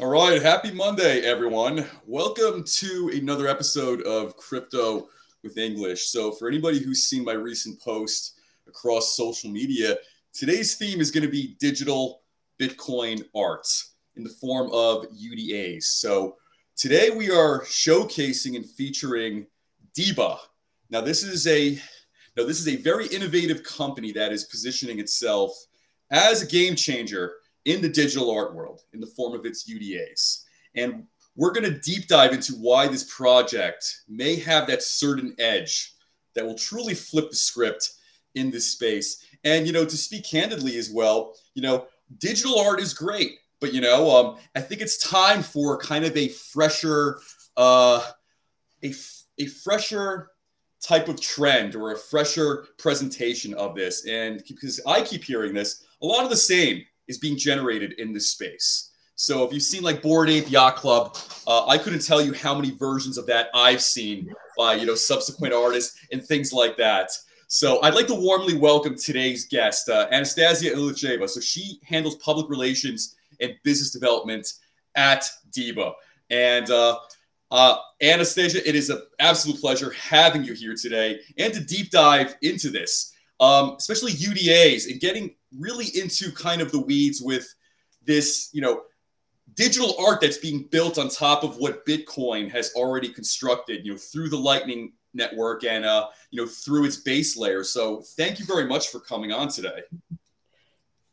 All right, happy Monday, everyone. Welcome to another episode of Crypto with English. So, for anybody who's seen my recent post across social media, today's theme is going to be digital Bitcoin art in the form of UDAs. So, today we are showcasing and featuring Diba. Now, this is a now this is a very innovative company that is positioning itself as a game changer in the digital art world in the form of its UDAs. And we're going to deep dive into why this project may have that certain edge that will truly flip the script in this space. And, you know, to speak candidly as well, you know, digital art is great, but, you know, um, I think it's time for kind of a fresher, uh, a, a fresher type of trend or a fresher presentation of this. And because I keep hearing this, a lot of the same is being generated in this space. So if you've seen like Bored Ape Yacht Club, uh, I couldn't tell you how many versions of that I've seen by you know subsequent artists and things like that. So I'd like to warmly welcome today's guest, uh, Anastasiia Ilicheva. So she handles public relations and business development at Diba. And uh, uh, Anastasiia, it is an absolute pleasure having you here today and to deep dive into this um, especially UDAs and getting really into kind of the weeds with this, you know, digital art that's being built on top of what Bitcoin has already constructed, you know, through the Lightning Network and, uh, you know, through its base layer. So thank you very much for coming on today.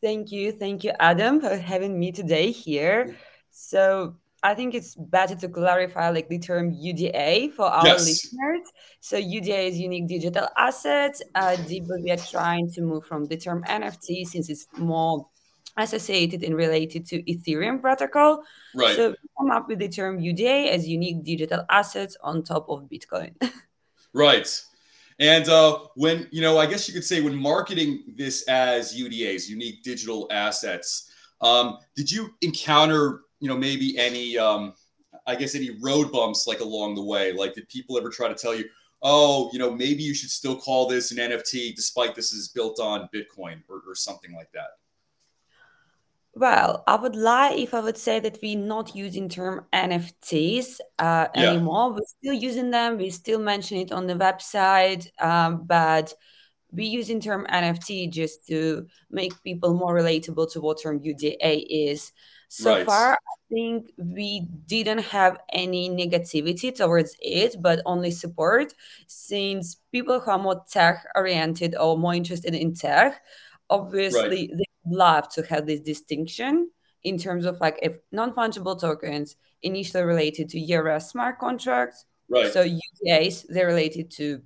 Thank you. Thank you, Adam, for having me today here. So I think it's better to clarify like the term UDA for our yes. listeners. So UDA is unique digital assets. Uh, we are trying to move from the term NFT since it's more associated and related to Ethereum protocol. Right. So come up with the term UDA as unique digital assets on top of Bitcoin. right. And uh, when, you know, I guess you could say when marketing this as UDAs, unique digital assets, um, did you encounter you know, maybe any, um, I guess, any road bumps like along the way? Like, did people ever try to tell you, oh, you know, maybe you should still call this an NFT despite this is built on Bitcoin or, or something like that? Well, I would lie if I would say that we're not using term NFTs uh, yeah. anymore. We're still using them. We still mention it on the website, um, but we using term NFT just to make people more relatable to what term UDA is. So right. far, I think we didn't have any negativity towards it, but only support since people who are more tech oriented or more interested in tech, obviously right. they love to have this distinction in terms of like if non-fungible tokens initially related to ERC smart contracts. Right. So UDAs, they're related to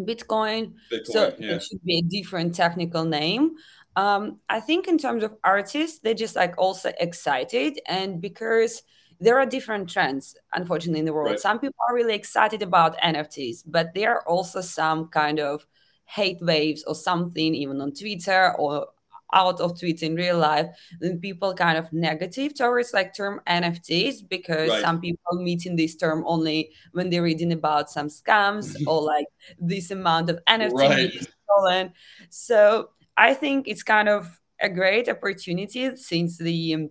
Bitcoin. Bitcoin so yeah. it should be a different technical name. Um, I think in terms of artists, they're just like also excited, and because there are different trends, unfortunately, in the world. Right. Some people are really excited about NFTs, but there are also some kind of hate waves or something, even on Twitter or out of Twitter in real life, then people kind of negative towards like term NFTs because right. some people meeting this term only when they're reading about some scams or like this amount of NFTs right. stolen. So I think it's kind of a great opportunity since the um,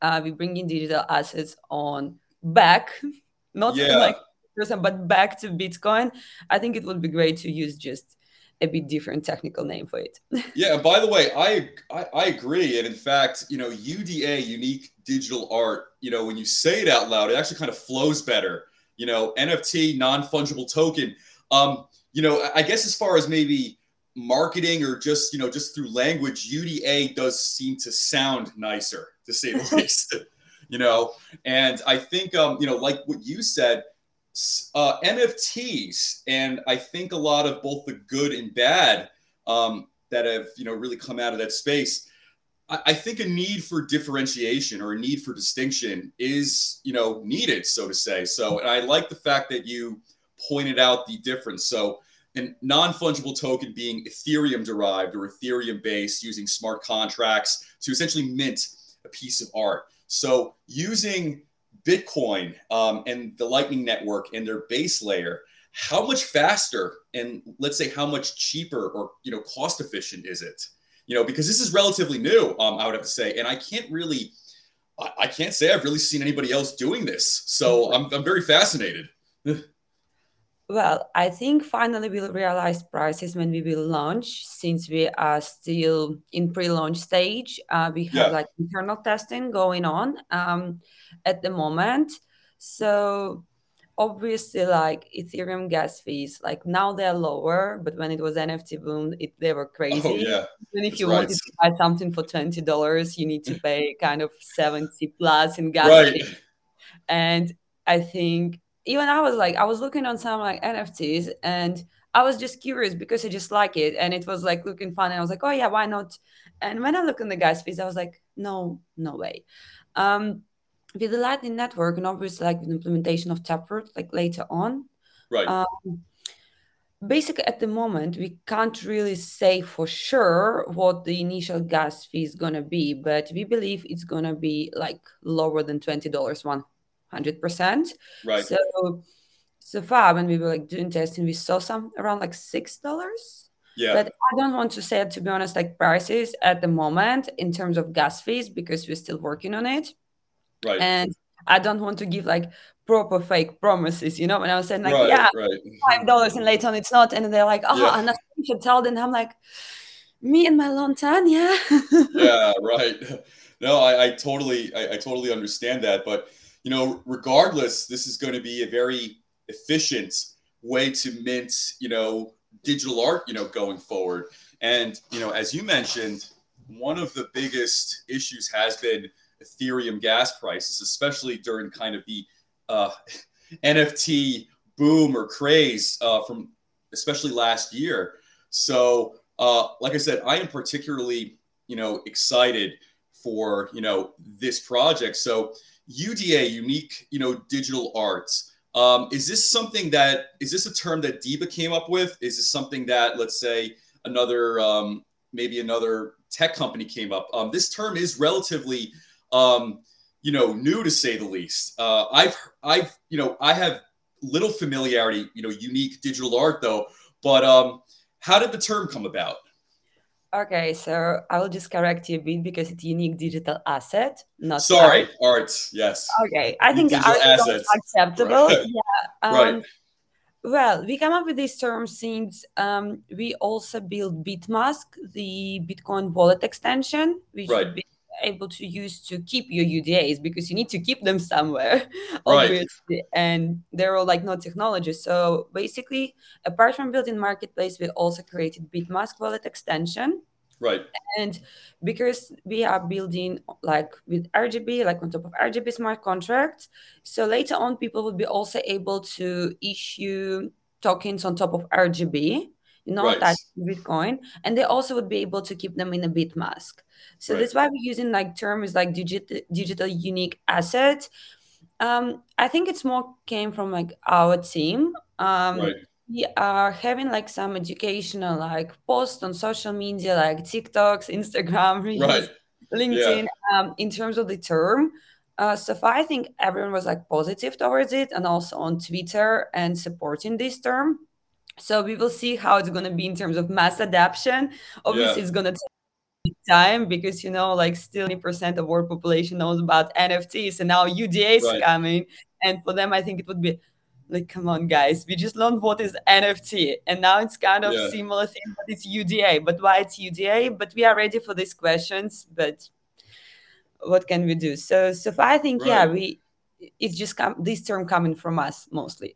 uh, we bring in digital assets on back, not yeah. like person, but back to Bitcoin. I think it would be great to use just a bit different technical name for it. yeah. By the way, I, I, I agree, and in fact, you know, UDA, unique digital art. You know, when you say it out loud, it actually kind of flows better. You know, NFT, non fungible token. Um, you know, I guess as far as maybe marketing or just you know just through language uda does seem to sound nicer to say the least you know? And i think um you know like what you said uh, nfts and i think a lot of both the good and bad um, that have you know really come out of that space I, I think a need for differentiation or a need for distinction is you know needed so to say. So and i like the fact that you pointed out the difference. So and non-fungible token being ethereum derived or ethereum based using smart contracts to essentially mint a piece of art so using bitcoin um, and the lightning network and their base layer how much faster and let's say how much cheaper or you know cost efficient is it you know because this is relatively new um, i would have to say and i can't really I, I can't say I've really seen anybody else doing this. So mm-hmm. I'm, I'm very fascinated. Well, I think finally we'll realize prices when we will launch, since we are still in pre-launch stage. Uh, we have yeah. like internal testing going on um, at the moment. So obviously, like Ethereum gas fees, like now they're lower, but when it was NFT boom, it, they were crazy. Oh, yeah. And if That's you right. wanted to buy something for twenty dollars, you need to pay kind of seventy plus in gas right. fees. And I think even I was like, I was looking on some like NFTs and I was just curious because I just like it and it was like looking fun and I was like, oh yeah, why not? And when I look on the gas fees, I was like, no, no way. Um, with the Lightning Network and obviously like the implementation of Taproot like later on, right? Um, basically, at the moment, we can't really say for sure what the initial gas fee is gonna be, but we believe it's gonna be like lower than twenty dollars one 100%. Right. So, so far, when we were like doing testing, we saw some around like $6. Yeah. But I don't want to say, it to be honest, like prices at the moment in terms of gas fees because we're still working on it. Right. And I don't want to give like proper fake promises, you know. When I was saying like, right, yeah, right. five dollars, and later on it's not, and they're like, oh, yeah. and I should tell them. I'm like, me and my long time, yeah. yeah, right. No, I, I totally, I, I totally understand that, but you know, regardless, this is going to be a very efficient way to mint, you know, digital art, you know, going forward. And, you know, as you mentioned, one of the biggest issues has been Ethereum gas prices, especially during kind of the uh, NFT boom or craze uh, from especially last year. So, uh, like I said, I am particularly, you know, excited for, you know, this project. So, UDA, unique, you know, digital arts. Um, is this something that is this a term that Diba came up with? Is this something that let's say another um, maybe another tech company came up? Um, this term is relatively um, you know new to say the least. Uh, I've I've you know I have little familiarity you know unique digital art though, but um, how did the term come about? Okay, so I will just correct you a bit because it's unique digital asset, not sorry, art. Yes. Okay, I think art is acceptable. Right. Yeah. Um, right. Well, we come up with these terms since um, we also build Bitmask, the Bitcoin wallet extension, which right. Able to use to keep your UDAs because you need to keep them somewhere, obviously. Right. And they're all like no technology. So basically, apart from building marketplace, we also created Bitmask wallet extension. Right. And because we are building like with RGB, like on top of RGB smart contracts, so later on people will be also able to issue tokens on top of RGB you know, right. that Bitcoin, and they also would be able to keep them in a Bitmask. So right. that's why we're using like terms like digital digital unique asset. Um, I think it's more came from like our team. Um, right. We are having like some educational like posts on social media like TikToks, Instagram, Reels, LinkedIn. Yeah. Um, in terms of the term. Uh, so far, I think everyone was like positive towards it, and also on Twitter and supporting this term. So we will see how it's going to be in terms of mass adoption. Obviously, yeah. it's going to take time because you know, like still 20% of world population knows about NFTs, and now UDA is right. coming. And for them, I think it would be like, come on, guys, we just learned what is NFT, and now it's kind of yeah. similar thing, but it's UDA. But why it's UDA? But we are ready for these questions. But what can we do? So, so far, I think right. yeah, we it's just come this term coming from us mostly.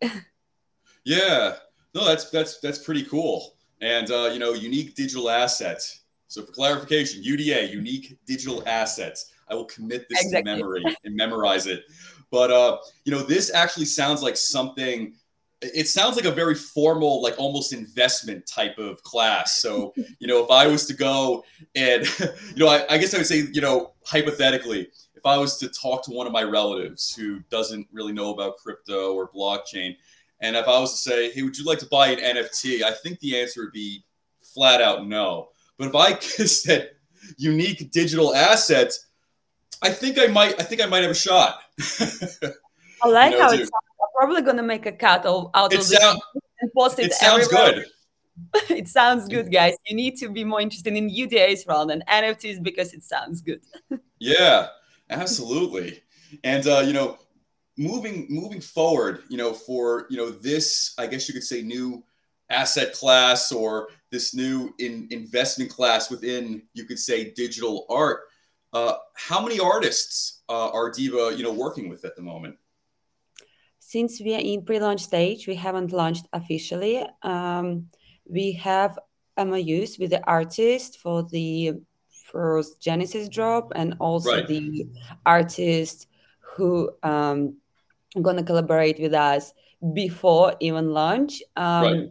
yeah, no, that's that's that's pretty cool. And uh, you know, unique digital assets. So for clarification, UDA, unique digital assets. I will commit this exactly. to memory and memorize it. But uh, you know, this actually sounds like something. It sounds like a very formal, like almost investment type of class. So you know, if I was to go and you know, I, I guess I would say, you know, hypothetically, if I was to talk to one of my relatives who doesn't really know about crypto or blockchain, and if I was to say, hey, would you like to buy an NFT? I think the answer would be flat out no. But if I said unique digital assets, I think I might. I think I might have a shot. I like you know, how it's probably going to make a cut of, out it of sound, this and post it. It sounds everywhere. good. it sounds good, guys. You need to be more interested in UDAs rather than NFTs because it sounds good. yeah. Absolutely. And uh, you know, moving moving forward, you know, for you know this, I guess you could say new asset class or this new in, investment class within, you could say, digital art. Uh, how many artists uh, are Diba, you know, working with at the moment? Since we are in pre-launch stage, we haven't launched officially. Um, we have MOUs with the artist for the first Genesis drop and also right. the artist who um, going to collaborate with us before even launch. Um, right.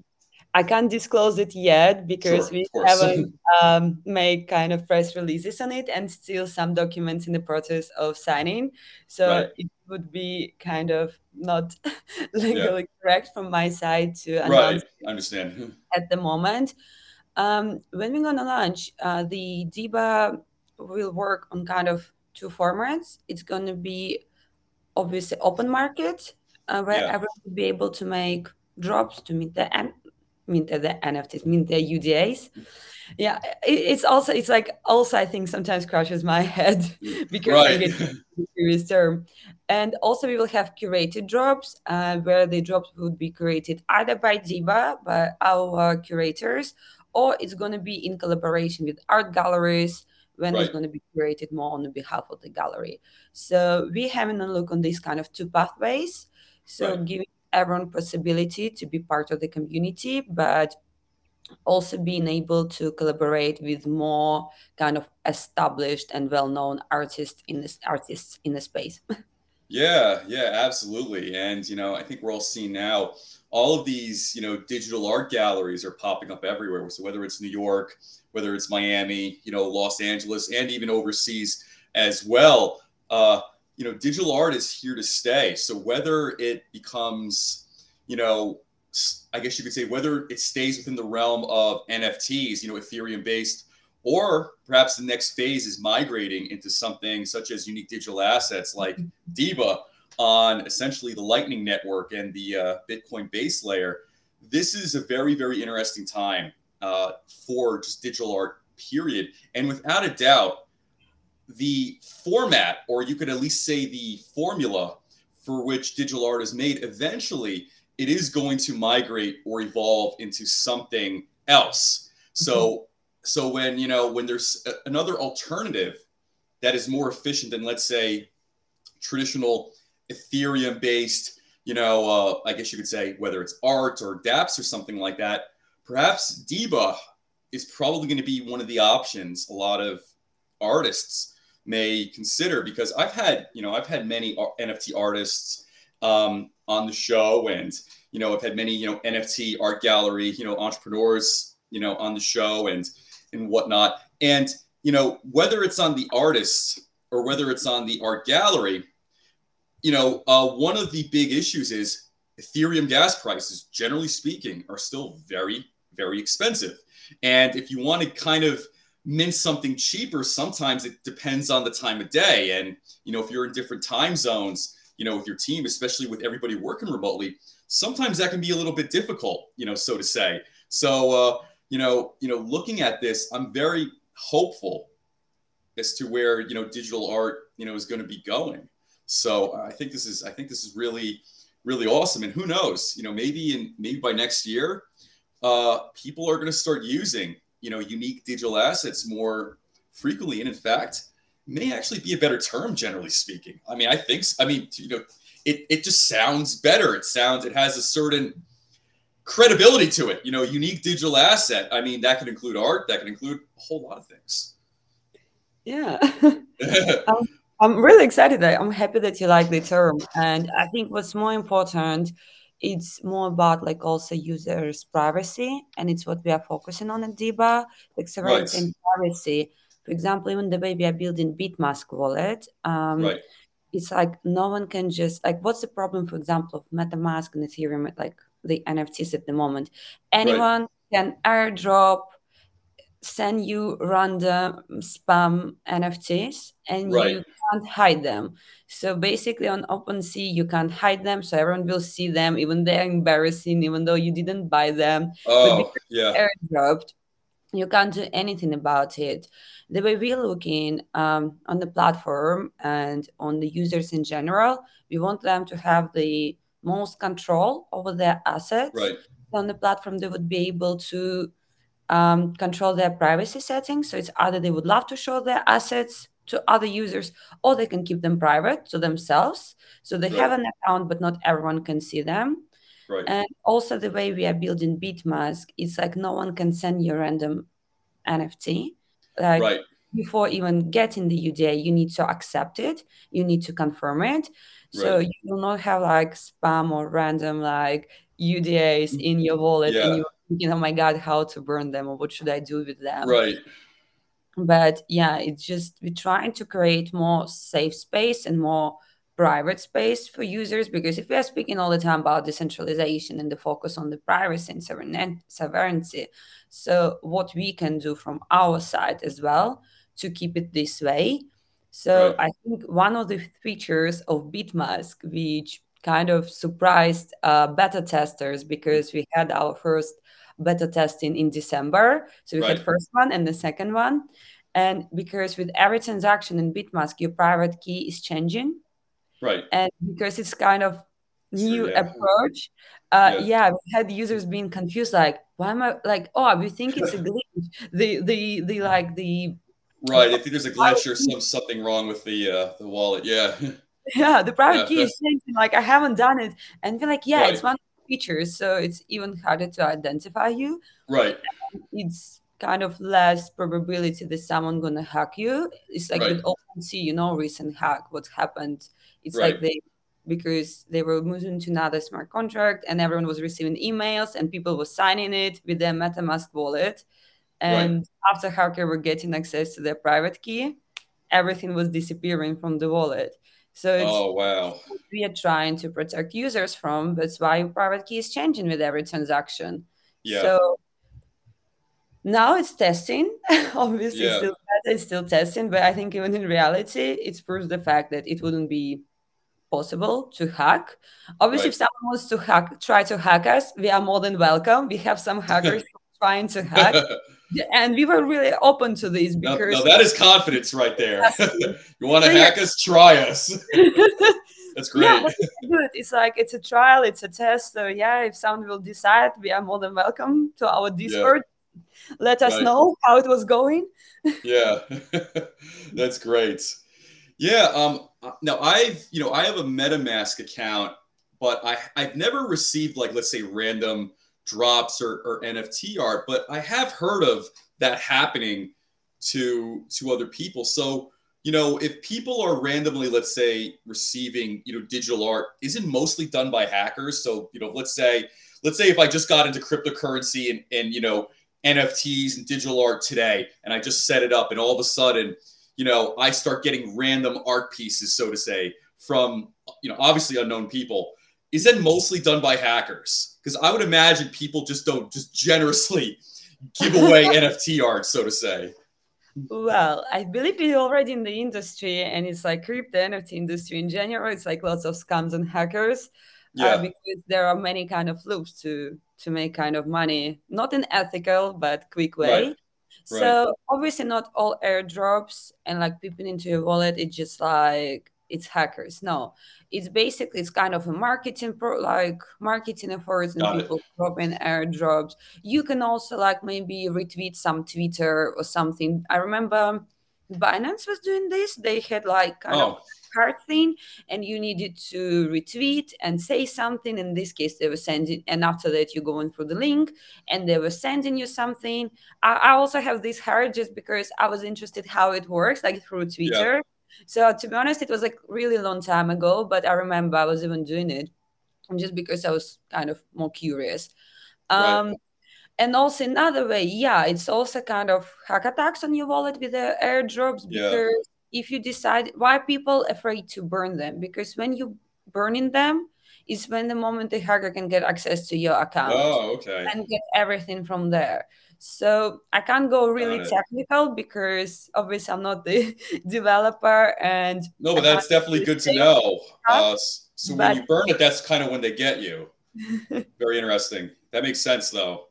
I can't disclose it yet because sure, we haven't um, made kind of press releases on it and still some documents in the process of signing. So right. it would be kind of not legally yeah. correct from my side to announce. Right, I understand. At the moment, um, when we're gonna launch, uh, the Diba will work on kind of two formats. It's gonna be obviously open market uh, where yeah. everyone will be able to make drops to meet the mint the NFTs, mint the UDAs. Yeah, it, it's also it's like also I think sometimes crushes my head because right. I get serious term. And also we will have curated drops uh, where the drops would be created either by Diba, by our curators, or it's going to be in collaboration with art galleries when right. it's going to be created more on the behalf of the gallery. So we having a look on these kind of two pathways. So right. giving everyone possibility to be part of the community, but also being able to collaborate with more kind of established and well-known artists in this artists in the space. yeah, yeah, absolutely. And you know, I think we're all seeing now all of these, you know, digital art galleries are popping up everywhere. So whether it's New York, whether it's Miami, you know, Los Angeles, and even overseas as well. Uh, you know, digital art is here to stay. So whether it becomes, you know, I guess you could say whether it stays within the realm of NFTs, you know, Ethereum based, or perhaps the next phase is migrating into something such as unique digital assets like DIBA on essentially the Lightning Network and the uh, Bitcoin base layer. This is a very, very interesting time uh, for just digital art, period. And without a doubt, the format, or you could at least say the formula for which digital art is made, eventually it is going to migrate or evolve into something else. So, mm-hmm. so when you know when there's a, another alternative that is more efficient than let's say traditional Ethereum based, you know, uh, I guess you could say whether it's art or DApps or something like that, perhaps Diba is probably going to be one of the options a lot of artists may consider because I've had, you know, I've had many NFT artists um, on the show and, you know, I've had many, you know, NFT art gallery, you know, entrepreneurs, you know, on the show and, and whatnot. And, you know, whether it's on the artist or whether it's on the art gallery, you know, uh, one of the big issues is Ethereum gas prices, generally speaking, are still very, very expensive. And if you want to kind of mint something cheaper, sometimes it depends on the time of day. And, you know, if you're in different time zones, you know, with your team, especially with everybody working remotely, sometimes that can be a little bit difficult, you know, so to say. So, uh, you know, you know, looking at this, I'm very hopeful as to where, you know, digital art, you know, is going to be going. So uh, I think this is, I think this is really, really awesome. And who knows, you know, maybe in, maybe by next year, uh, people are going to start using you know unique digital assets more frequently. And in fact may actually be a better term generally speaking. I mean i think i mean you know it, it just sounds better. It sounds it has a certain credibility to it you know unique digital asset. I mean that could include art that could include a whole lot of things. Yeah. I'm, I'm really excited i'm happy that you like the term. And i think what's more important it's more about like also users privacy and it's what we are focusing on at diba like sovereignty right. and privacy for example even the way we are building bitmask wallet um, right. it's like no one can just like what's the problem for example of metamask and ethereum like the nfts at the moment anyone right. can airdrop send you random spam nfts and you can't hide them so basically on OpenSea, you can't hide them. So everyone will see them, even they're embarrassing, even though you didn't buy them. Oh, yeah. Airdropped. you can't do anything about it. The way we're looking um, on the platform and on the users in general, we want them to have the most control over their assets. Right. On the platform, they would be able to um, control their privacy settings. So it's either they would love to show their assets to other users or they can keep them private to themselves. So they right. have an account, but not everyone can see them. Right. And also the way we are building Bitmask, it's like no one can send you a random NFT. Like right. before even getting the UDA, you need to accept it. You need to confirm it. So you will not have like spam or random like UDAs in your wallet yeah. and you're thinking, oh my God, how to burn them or what should I do with them? Right. But yeah, it's just we're trying to create more safe space and more private space for users because if we are speaking all the time about decentralization and the focus on the privacy and sovereignty so what we can do from our side as well to keep it this way so right. i think one of the features of bitmask which kind of surprised uh, beta testers because we had our first beta testing in december so we right. had first one and the second one and because with every transaction in bitmask your private key is changing Right. And because it's kind of new yeah. approach, uh, yeah. yeah, we had users being confused, like, why am I like, oh, we think it's a glitch. the the the like the right. If there's a glitch or some something wrong with the uh, the wallet, yeah. Yeah, the private yeah. key is changing. Like I haven't done it, and we're like, yeah, right. it's one features, so it's even harder to identify you. Right. It's kind of less probability that someone gonna hack you. It's like right. with see, you know, recent hack, what happened it's right. like they because they were moving to another smart contract and everyone was receiving emails and people were signing it with their MetaMask wallet. And right. after hacker were getting access to their private key, everything was disappearing from the wallet. So oh wow, we are trying to protect users from. That's why private key is changing with every transaction. Yeah. So now it's testing. Obviously, yeah. still it's still testing, but I think even in reality, it proves the fact that it wouldn't be possible to hack. Obviously, right. if someone wants to hack, try to hack us, we are more than welcome. We have some hackers trying to hack. and we were really open to this because no, no that is confidence right there. you want to hack us? Try us. that's great. Yeah, that's good. It's like it's a trial, it's a test. So yeah, if someone will decide, we are more than welcome to our Discord. Yeah. Let us right. know how it was going. yeah, that's great. Yeah. Um. Uh, now I've you know I have a MetaMask account, but I I've never received like let's say random drops or, or NFT art, but I have heard of that happening to to other people. So you know if people are randomly let's say receiving you know digital art isn't mostly done by hackers so you know let's say let's say if i just got into cryptocurrency and and you know nfts and digital art today and i just set it up and all of a sudden you know, I start getting random art pieces, so to say, from, you know, obviously unknown people, is that mostly done by hackers. Because I would imagine people just don't just generously give away NFT art, so to say. Well, I believe it's already in the industry, and it's like crypto NFT industry in general. It's like lots of scams and hackers, uh, yeah. Uh, because there are many kind of loops to to make kind of money, not in ethical but quick way. Right. Right. So obviously not all airdrops and like peeping into your wallet, it's just like it's hackers. No, it's basically it's kind of a marketing pro like marketing efforts and people dropping airdrops. You can also like maybe retweet some Twitter or something. I remember Binance was doing this. They had like kind oh. of card thing, and you needed to retweet and say something. In this case, they were sending, and after that, you go in through the link, and they were sending you something. I, I also have this card just because I was interested how it works, like through Twitter. Yeah. So to be honest, it was like really long time ago, but I remember I was even doing it, just because I was kind of more curious. Um, right. And also another way, yeah, it's also kind of hack attacks on your wallet with the airdrops yeah. because if you decide why people afraid to burn them because when you burning them is when the moment the hacker can get access to your account oh okay and get everything from there so i can't go really technical because obviously i'm not the developer and no but that's definitely good to know uh, so but, when you burn it that's kind of when they get you very interesting that makes sense though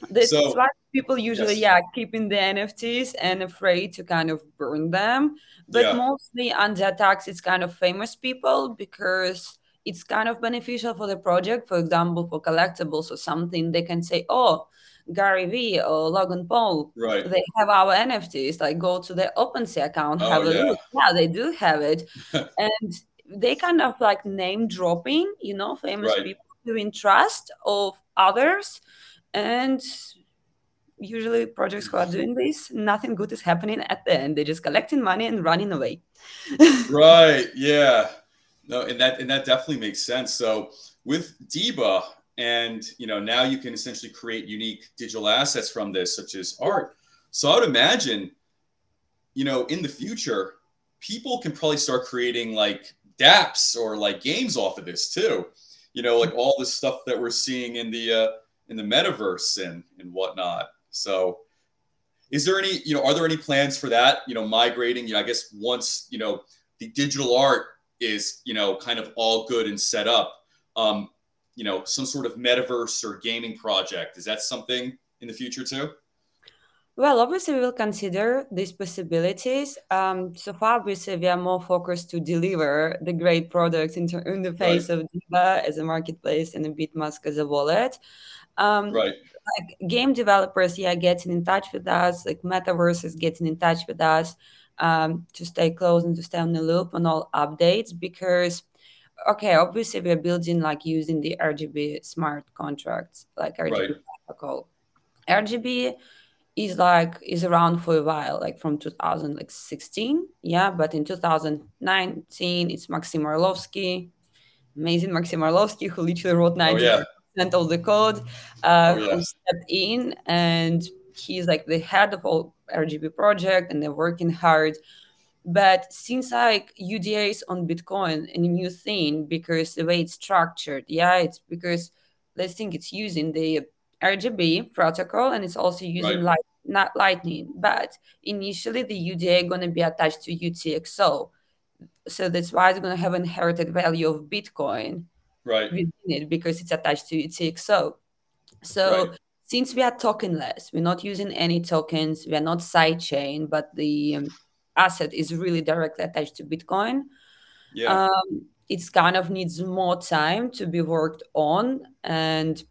That's so, why people usually, yes. yeah, keeping the NFTs and afraid to kind of burn them. But yeah. mostly under attacks, it's kind of famous people because it's kind of beneficial for the project. For example, for collectibles or something, they can say, oh, Gary Vee or Logan Paul, right. they have our NFTs. Like go to their OpenSea account, oh, have a yeah. look. Yeah, they do have it. and they kind of like name dropping, you know, famous right. people doing trust of others. And usually projects who are doing this, nothing good is happening at the end. They're just collecting money and running away. right. Yeah. No, and that and that definitely makes sense. So with Diba, and you know, now you can essentially create unique digital assets from this, such as art. So I would imagine, you know, in the future, people can probably start creating like dApps or like games off of this too. You know, like all this stuff that we're seeing in the uh, in the metaverse and and whatnot. So, is there any you know are there any plans for that? You know, migrating. You know, I guess once you know the digital art is you know kind of all good and set up. Um, you know, some sort of metaverse or gaming project. Is that something in the future too? Well, obviously, we will consider these possibilities. Um, so far, obviously, we are more focused to deliver the great products in, ter- in the face right. of Diba as a marketplace and a Bitmask as a wallet. Um, right. Like game developers, yeah, getting in touch with us. Like Metaverse is getting in touch with us um, to stay close and to stay on the loop on all updates because okay, obviously we're building like using the RGB smart contracts, like RGB right. protocol. RGB is like is around for a while, like from 2016, yeah. But in 2019, it's Maxim Orlovsky, amazing Maxim Orlovsky, who literally wrote 90 oh, yeah. of the code, uh, oh, yeah. who stepped in, and he's like the head of all RGB project, and they're working hard. But since like UDA is on Bitcoin and a new thing because the way it's structured, yeah, it's because let's think it's using the RGB protocol and it's also using right. light, not Lightning. But initially, the UDA going to be attached to UTXO, so that's why it's going to have inherited value of Bitcoin right within it because it's attached to UTXO. So right. since we are tokenless, we're not using any tokens. We are not sidechain, but the um, asset is really directly attached to Bitcoin. Yeah. Um, it's kind of needs more time to be worked on and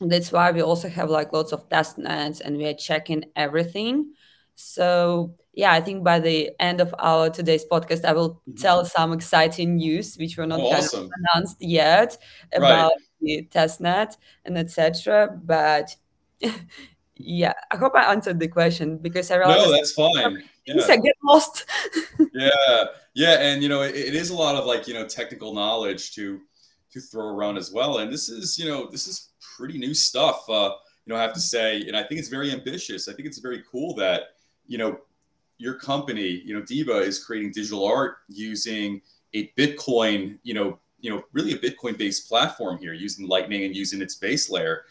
that's why we also have like lots of test nets and we are checking everything so yeah i think by the end of our today's podcast i will mm-hmm. tell some exciting news which were not oh, kind awesome. of announced yet about right. the test net and etc but yeah i hope i answered the question because i realized no that's fine yeah. i get lost. Yeah. Yeah and you know it, it is a lot of like you know technical knowledge to to throw around as well and this is you know this is pretty new stuff uh you know i have to say and i think it's very ambitious. I think it's very cool that you know your company you know diba is creating digital art using a bitcoin you know you know really a bitcoin based platform here using lightning and using its base layer.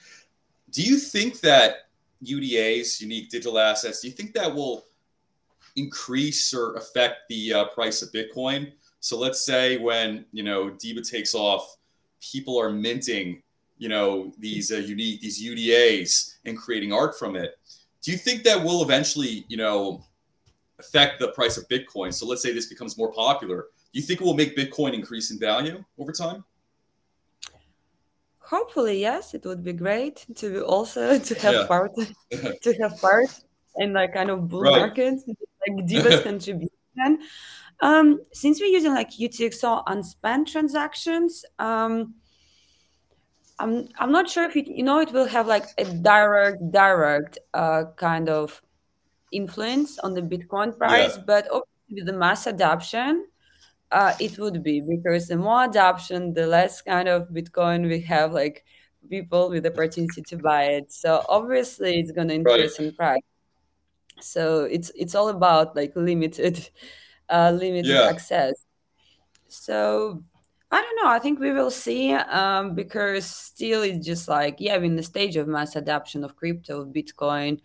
Do you think that UDAs, unique digital assets, do you think that will increase or affect the uh, price of Bitcoin? So let's say when you know Diba takes off, people are minting, you know, these uh, unique these UDAs and creating art from it. Do you think that will eventually, you know, affect the price of Bitcoin? So let's say this becomes more popular. Do you think it will make Bitcoin increase in value over time? Hopefully, yes. It would be great to also to have yeah. part to have part in like kind of bull right. market, like Diba's contribution. Um, since we're using like UTXO unspent transactions, um, I'm I'm not sure if it you know it will have like a direct direct uh, kind of influence on the Bitcoin price, yeah. but with the mass adoption, uh, it would be because the more adoption, the less kind of Bitcoin we have, like people with the opportunity to buy it. So obviously, it's going to increase right. in price. So it's it's all about like limited, uh, limited yeah. access. So I don't know. I think we will see um, because still it's just like yeah, we're in the stage of mass adoption of crypto, of Bitcoin.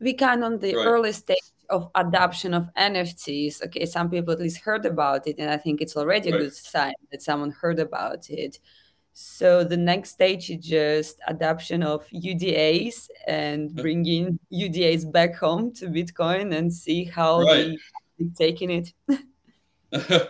We kind on the right. early stage of adoption of NFTs. Okay, some people at least heard about it, and I think it's already a good sign that someone heard about it. So the next stage is just adoption of UDAs and bringing UDAs back home to Bitcoin and see how right. they taking it.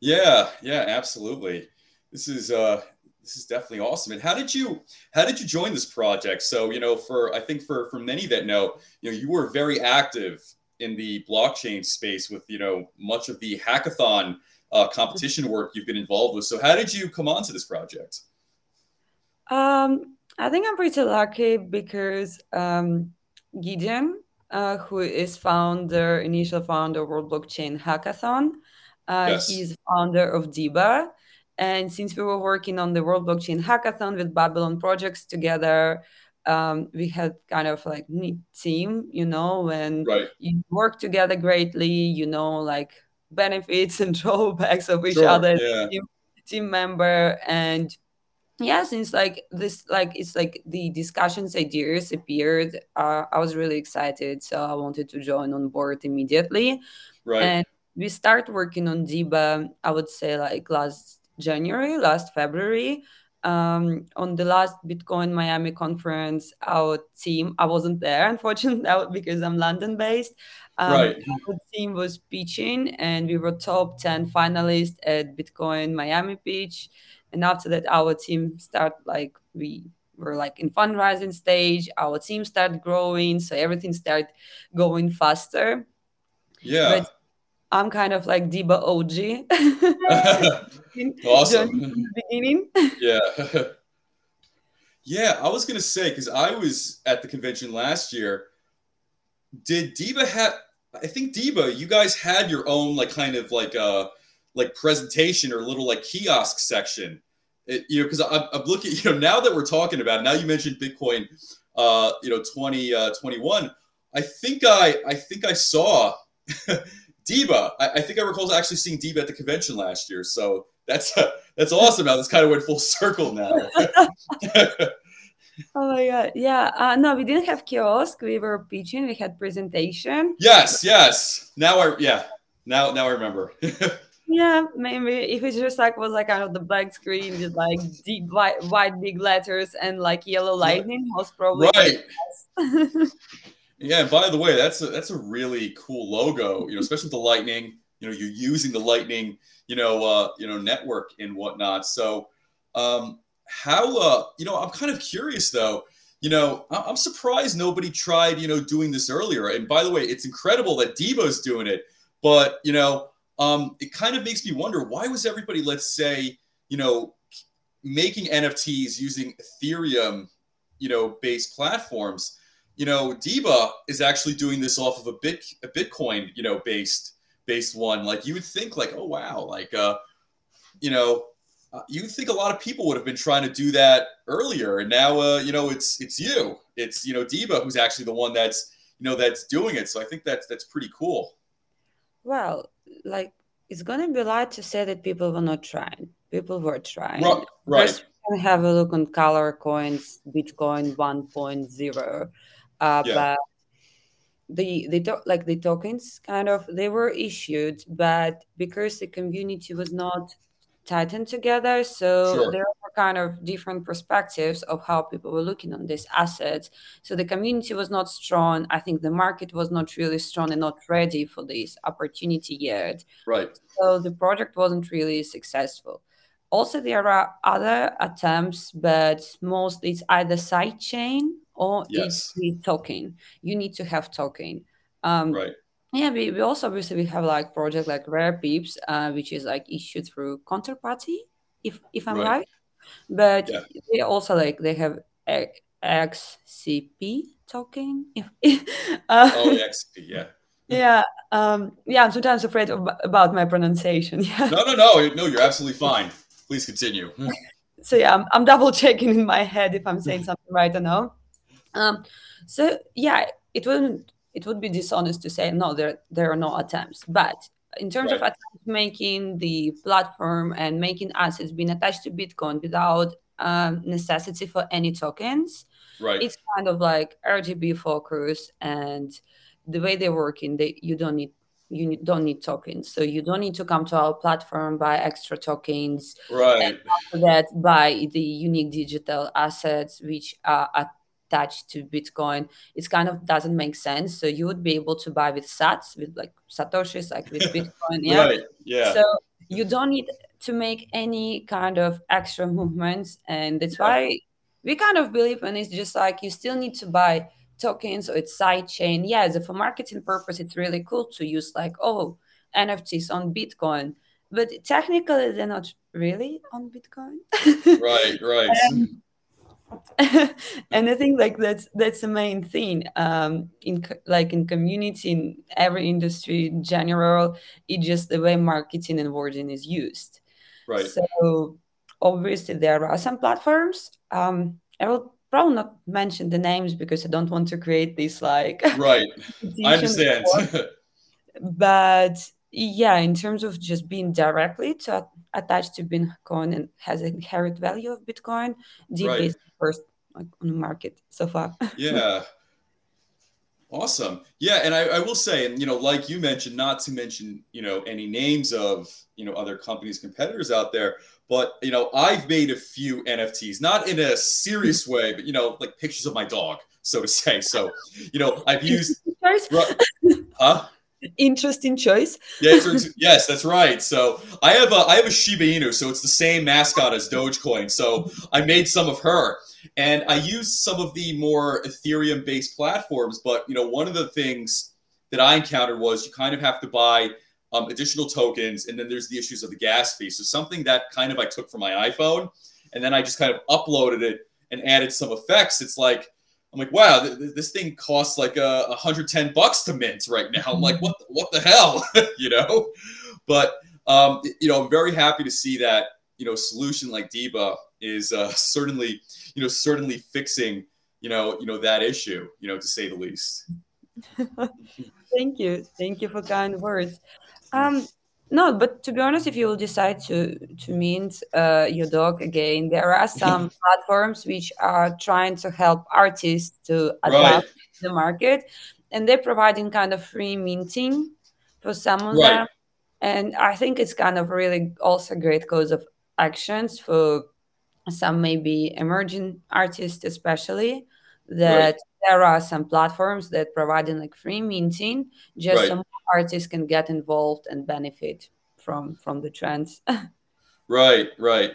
yeah, yeah, absolutely. This is uh this is definitely awesome. And how did you how did you join this project? So, you know, for I think for for many that know, you know, you were very active in the blockchain space with, you know, much of the hackathon uh, competition work you've been involved with. So, how did you come onto this project? Um, I think I'm pretty lucky because um, Gideon, uh, who is founder, initial founder of World Blockchain Hackathon, uh, yes. he's founder of Diba. And since we were working on the World Blockchain Hackathon with Babylon projects together, um, we had kind of like neat team, you know, and right. you work together greatly, you know, like benefits and drawbacks of each sure, other yeah. team, team member. And yeah since like this like it's like the discussions ideas appeared uh, i was really excited. So i wanted to join on board immediately. Right. And we start working on diba i would say like last january last february um, on the last Bitcoin Miami conference, our team, I wasn't there, unfortunately, because I'm London based. Um, right. Our team was pitching, and we were top 10 finalists at Bitcoin Miami pitch. And after that, our team start like, we were like in fundraising stage, our team started growing. So everything started going faster. Yeah. But I'm kind of like Diba OG. awesome. beginning. yeah. yeah, I was gonna say because I was at the convention last year. Did Diba have? I think Diba, you guys had your own like kind of like uh like presentation or little like kiosk section. It, you know, because I'm, I'm looking. You know, now that we're talking about it, now you mentioned Bitcoin. Uh, you know, 2021. 20, uh, I think I I think I saw Diba, I, I, think I recall actually seeing Diba at the convention last year. So that's uh, that's awesome. Now this kind of went full circle now. oh my god! Yeah, uh, no, we didn't have kiosk. We were pitching. We had presentation. Yes, yes. Now I yeah. Now now I remember. yeah, maybe if it just like was like kind of the black screen, just like deep white, white big letters and like yellow lightning, most probably. Right. Yeah, by the way, that's a, that's a really cool logo. You know, especially with the lightning. You know, you're using the lightning. You know, uh, you know, network and whatnot. So, um, how? Uh, you know, I'm kind of curious though. You know, I'm surprised nobody tried. You know, doing this earlier. And by the way, it's incredible that Diba's doing it. But you know, um, it kind of makes me wonder why was everybody, let's say, you know, making NFTs using Ethereum, you know, based platforms you know, Diba is actually doing this off of a bit a Bitcoin, you know, based based one. Like you would think, like, oh wow, like uh, you know, uh, you think a lot of people would have been trying to do that earlier, and now uh, you know, it's it's you, it's you know, Diba who's actually the one that's you know that's doing it. So I think that's that's pretty cool. Well, like it's gonna be light to say that people were not trying. People were trying. Right. right. First, have a look on color coins, Bitcoin 1.0 uh, yeah. But the the to- like the tokens kind of they were issued, but because the community was not tightened together, so sure. there were kind of different perspectives of how people were looking on these assets. So the community was not strong. I think the market was not really strong and not ready for this opportunity yet. Right. So the project wasn't really successful. Also, there are other attempts, but mostly it's either side chain or yes. it's token. You need to have token. Um, right. Yeah, we, we also obviously we have like project like Rare Pepes, uh, which is like issued through counterparty, if if I'm right. right. But yeah. they also like they have XCP token. If uh, oh XCP, yeah. Yeah, um, yeah. I'm sometimes afraid of, about my pronunciation. Yeah. No, no, no, no. You're absolutely fine. Please continue. so yeah, I'm, I'm double checking in my head if I'm saying something right or no. Um, so yeah, it wouldn't it would be dishonest to say no, there there are no attempts. But in terms right. of attempts making the platform and making assets being attached to Bitcoin without um, necessity for any tokens, right. it's kind of like RGB focus and the way they're working. They you don't need you don't need tokens. So you don't need to come to our platform, buy extra tokens. Right. after that, buy the unique digital assets which are attached to Bitcoin. It kind of doesn't make sense. So you would be able to buy with sats, with like Satoshis, like with Bitcoin. Yeah. right. Yeah. So you don't need to make any kind of extra movements. And that's why we kind of believe and it's just like you still need to buy tokens or it's sidechain. Yeah, as for marketing purpose, it's really cool to use like, oh, NFTs on Bitcoin. But technically they're not really on Bitcoin. right, right. Um, and I think like that's that's the main thing um, in like in community in every industry in general. It's just the way marketing and wording is used. Right. So obviously there are some platforms. Um, I will probably not mention the names because I don't want to create this like right. I understand. but yeah, in terms of just being directly to attached to Bitcoin and has an inherent value of Bitcoin, Deep right. is first like, on the market so far. yeah. Awesome. Yeah, and I, I, will say, and you know, like you mentioned, not to mention, you know, any names of you know other companies, competitors out there, but you know, I've made a few NFTs, not in a serious way, but you know, like pictures of my dog, so to say. So, you know, I've used, huh? Interesting choice. yeah, yes, that's right. So I have a I have a Shiba Inu, so it's the same mascot as Dogecoin. So I made some of her, and I used some of the more Ethereum based platforms. But you know, one of the things that I encountered was you kind of have to buy um, additional tokens, and then there's the issues of the gas fee. So something that kind of I took from my iPhone, and then I just kind of uploaded it and added some effects. It's like I'm like, wow, th- th- this thing costs like a uh, 110 bucks to mint right now. I'm like, what, what the hell, you know? But um, you know, I'm very happy to see that you know solution like Diba is uh, certainly you know certainly fixing you know you know that issue, you know, to say the least. thank you, thank you for kind words. Um, no, but to be honest, if you will decide to to mint uh, your dog again, there are some platforms which are trying to help artists to adapt right. the market, and they're providing kind of free minting for some of right. them. And I think it's kind of really also great cause of actions for some maybe emerging artists, especially that right. there are some platforms that providing like free minting just right. so artists can get involved and benefit from from the trends right right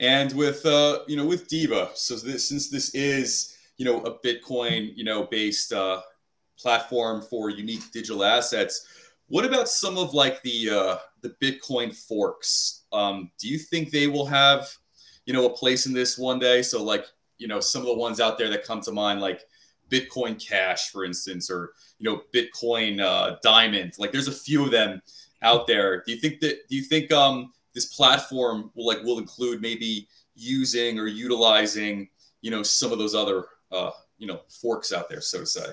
and with uh you know with diba so this since this is you know a bitcoin you know based uh platform for unique digital assets what about some of like the uh the bitcoin forks um do you think they will have you know a place in this one day so like you know some of the ones out there that come to mind like bitcoin cash for instance or you know bitcoin uh, diamond. Like there's a few of them out there. Do you think that do you think um this platform will like will include maybe using or utilizing you know some of those other uh you know forks out there so to say?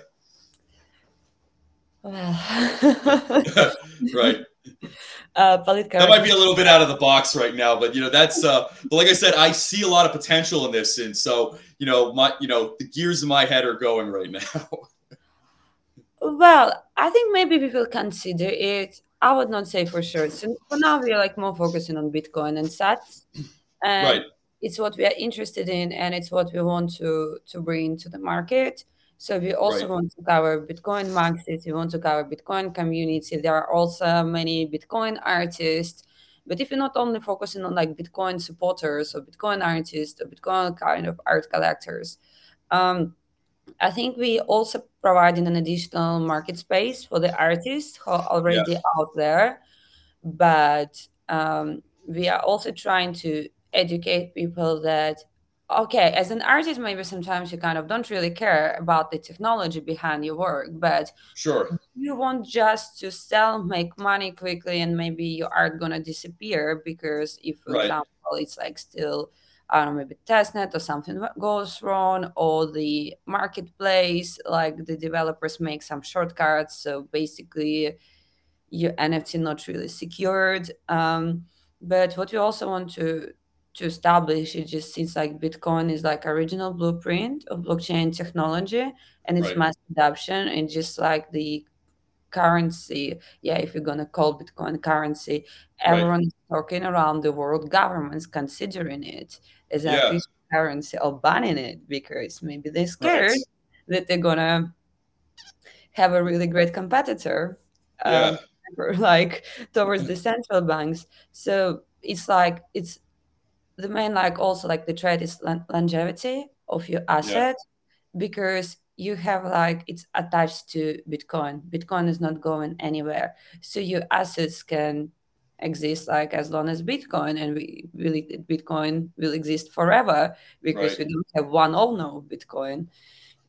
Right uh, that might be a little bit out of the box right now, but you know that's. Uh, but like I said, I see a lot of potential in this, and so you know my you know the gears in my head are going right now. well, I think maybe we will consider it. I would not say for sure. So for now, we are like more focusing on Bitcoin and Sats, and right. it's what we are interested in, and it's what we want to to bring to the market. So we also right. want to cover Bitcoin maxis. We want to cover Bitcoin community. There are also many Bitcoin artists. But if you're not only focusing on like Bitcoin supporters or Bitcoin artists or Bitcoin kind of art collectors, um, I think we also providing an additional market space for the artists who are already yeah. out there. But um, we are also trying to educate people that okay as an artist maybe sometimes you kind of don't really care about the technology behind your work but sure you want just to sell make money quickly and maybe your art gonna disappear because if for right. example it's like still I don't know, maybe testnet or something goes wrong, or the marketplace, like the developers make some shortcuts. So basically, your NFT not really secured. Um, but what we also want to to establish it just seems like bitcoin is like original blueprint of blockchain technology and its right. mass adoption and just like the currency yeah if you're going to call bitcoin currency everyone right. talking around the world governments considering it as a yeah. currency or banning it because maybe they're scared right. that they're going to have a really great competitor yeah. um, like towards the central banks so it's like it's the main like also like the trade is longevity of your asset yeah. because you have like it's attached to bitcoin. Bitcoin is not going anywhere. So your assets can exist like as long as bitcoin and we really bitcoin will exist forever because right. we don't have one owner of bitcoin.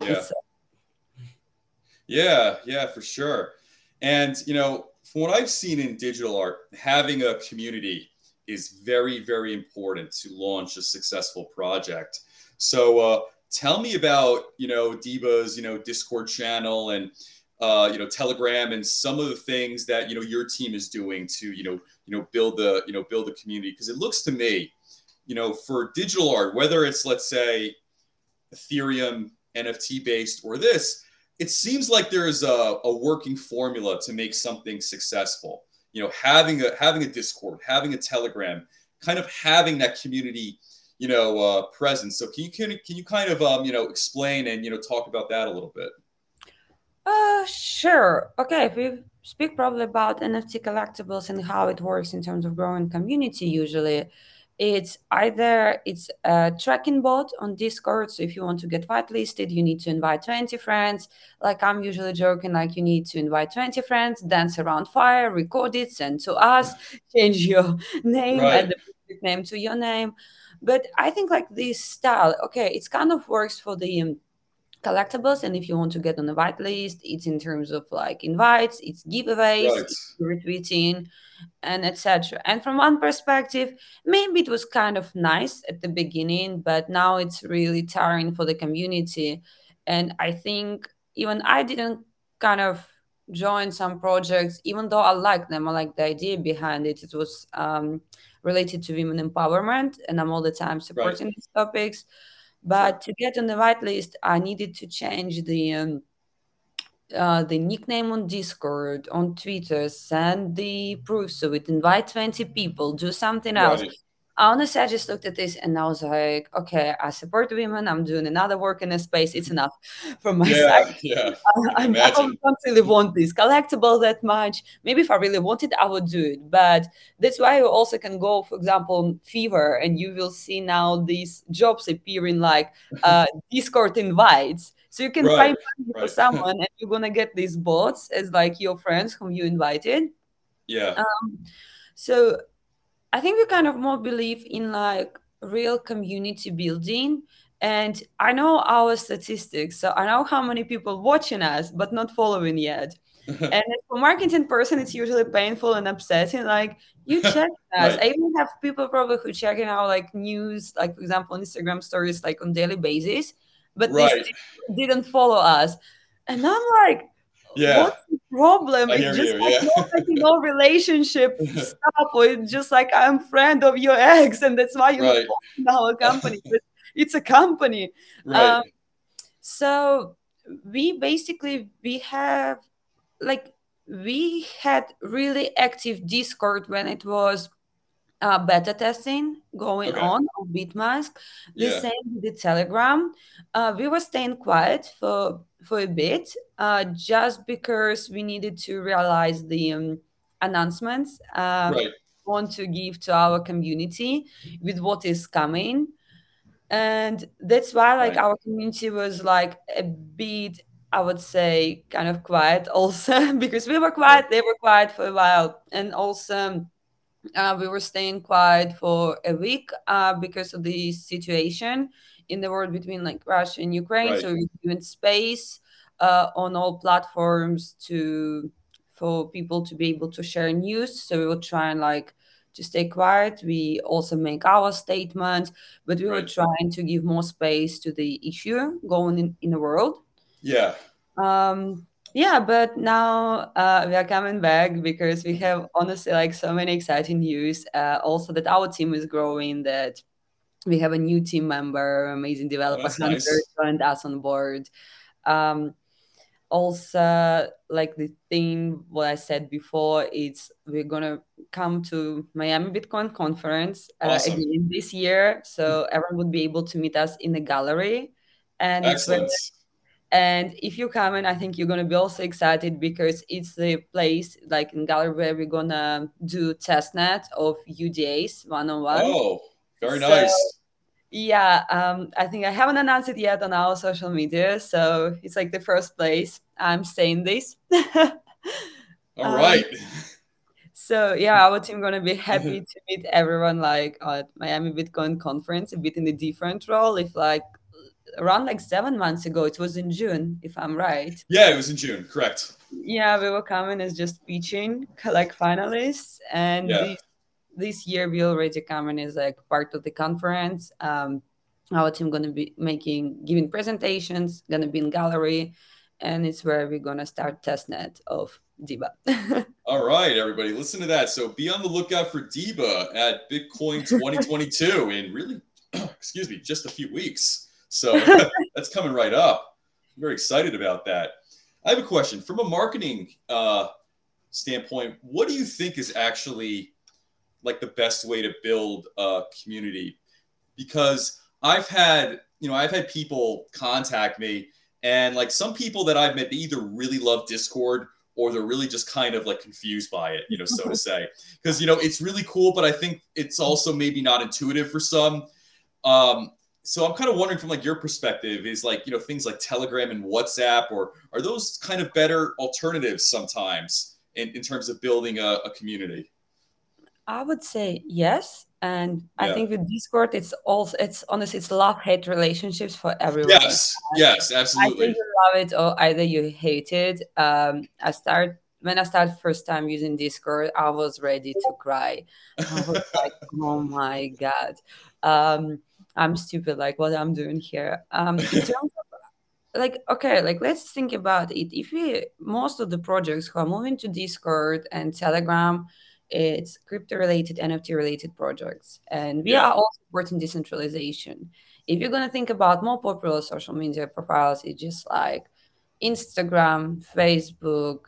Yeah. Uh, yeah yeah for sure. And you know from what i've seen in digital art having a community is very very important to launch a successful project. So uh, tell me about you know Diba's you know Discord channel and uh, you know Telegram and some of the things that you know your team is doing to you know you know build the you know build the community. Because it looks to me you know for digital art whether it's let's say Ethereum NFT based or this it seems like there is a, a working formula to make something successful you know having a having a Discord having a Telegram kind of having that community you know, uh, presence. So can you can, can you kind of um, you know explain and you know talk about that a little bit? Uh, sure. Okay, if we speak probably about NFT collectibles and how it works in terms of growing community, usually it's either it's a tracking bot on discord so if you want to get whitelisted you need to invite 20 friends like i'm usually joking like you need to invite 20 friends dance around fire record it send to us change your name right. and the name to your name but I think like this style, okay, it's kind of works for the um, collectibles. And if you want to get on the white list, it's in terms of like invites, it's giveaways, right. it's retweeting, and etc. And from one perspective, maybe it was kind of nice at the beginning, but now it's really tiring for the community. And I think even I didn't kind of join some projects, even though I like them, I like the idea behind it. It was um, related to women empowerment, and I'm all the time supporting right. these topics. But to get on the whitelist, I needed to change the um, uh, the nickname on Discord, on Twitter, send the proof so it invite 20 people, do something else. Right honestly, I just looked at this and I was like, okay, I support women. I'm doing another work in a space. It's enough from my yeah, side. Yeah, I, I, I, don't really want this collectible that much. Maybe if I really want it, I would do it. But that's why you also can go, for example, Fiverr, and you will see now these jobs appearing like uh, Discord invites. So you can right, find money right. for someone, and you're gonna get these bots as like your friends whom you invited. Yeah. Um, so I think we kind of more believe in like real community building. And I know our statistics, so I know how many people watching us but not following yet. and for marketing person, it's usually painful and upsetting. Like you check us. right. I even have people probably who checking out like news, like for example, Instagram stories like on daily basis, but right. they didn't follow us. And I'm like, yeah. What's the problem? It's just you, like yeah. no, like, no relationship stuff, or it's just like I'm friend of your ex, and that's why you're right. in our company. It's a company. Right. Um, so we basically we have like we had really active Discord when it was uh, beta testing going okay. on on Bitmask. The yeah. same with the Telegram. Uh, we were staying quiet for for a bit, uh, just because we needed to realize the um, announcements um, right. want to give to our community with what is coming, and that's why like right. our community was like a bit. I would say kind of quiet also because we were quiet, they were quiet for a while, and also uh, we were staying quiet for a week uh, because of the situation in the world between like Russia and Ukraine. Right. So we're giving space uh, on all platforms to for people to be able to share news. So we will try and like to stay quiet. We also make our statement, but we right. were trying to give more space to the issue going in, in the world. Yeah. Um, yeah, but now uh, we are coming back because we have honestly like so many exciting news. Uh, also, that our team is growing. That we have a new team member, amazing developer oh, nice. joined us on board. Um, also like the thing what i said before it's we're gonna come to miami bitcoin conference uh, again this year so everyone would be able to meet us in the gallery and Excellent. and if you come in i think you're gonna be also excited because it's the place like in gallery where we're gonna do testnet of udas one-on-one oh very so, nice yeah, um, I think I haven't announced it yet on our social media, so it's like the first place I'm saying this. All right. Um, so yeah, our team gonna be happy to meet everyone like at Miami Bitcoin conference, a bit in a different role. If like around like seven months ago, it was in June, if I'm right. Yeah, it was in June, correct. Yeah, we were coming as just pitching like finalists, and yeah this year we already coming as like part of the conference. Um, our team gonna be making giving presentations, gonna be in gallery, and it's where we're gonna start testnet of Diba. All right, everybody, listen to that. So be on the lookout for Diba at Bitcoin 2022 in really, excuse me, just a few weeks. So that's coming right up. I'm very excited about that. I have a question from a marketing uh, standpoint. What do you think is actually like the best way to build a community because I've had, you know, I've had people contact me and like some people that I've met, they either really love Discord or they're really just kind of like confused by it, you know, so to say. Because, you know, it's really cool, but I think it's also maybe not intuitive for some. Um, so I'm kind of wondering from like your perspective is like, you know, things like Telegram and WhatsApp, or are those kind of better alternatives sometimes in, in terms of building a, a community? I would say yes. And I think with Discord, it's also it's honestly it's love hate relationships for everyone. Yes, yes, absolutely. Either you love it or either you hate it. Um, I start when I started first time using Discord, I was ready to cry. I was like, oh my god, um, I'm stupid. Like what I'm doing here. Um, in terms of like okay like let's think about it if we most of the projects who are moving to discord and telegram it's crypto related, NFT related projects. And we yeah. are all supporting decentralization. If you're going to think about more popular social media profiles, it's just like Instagram, Facebook,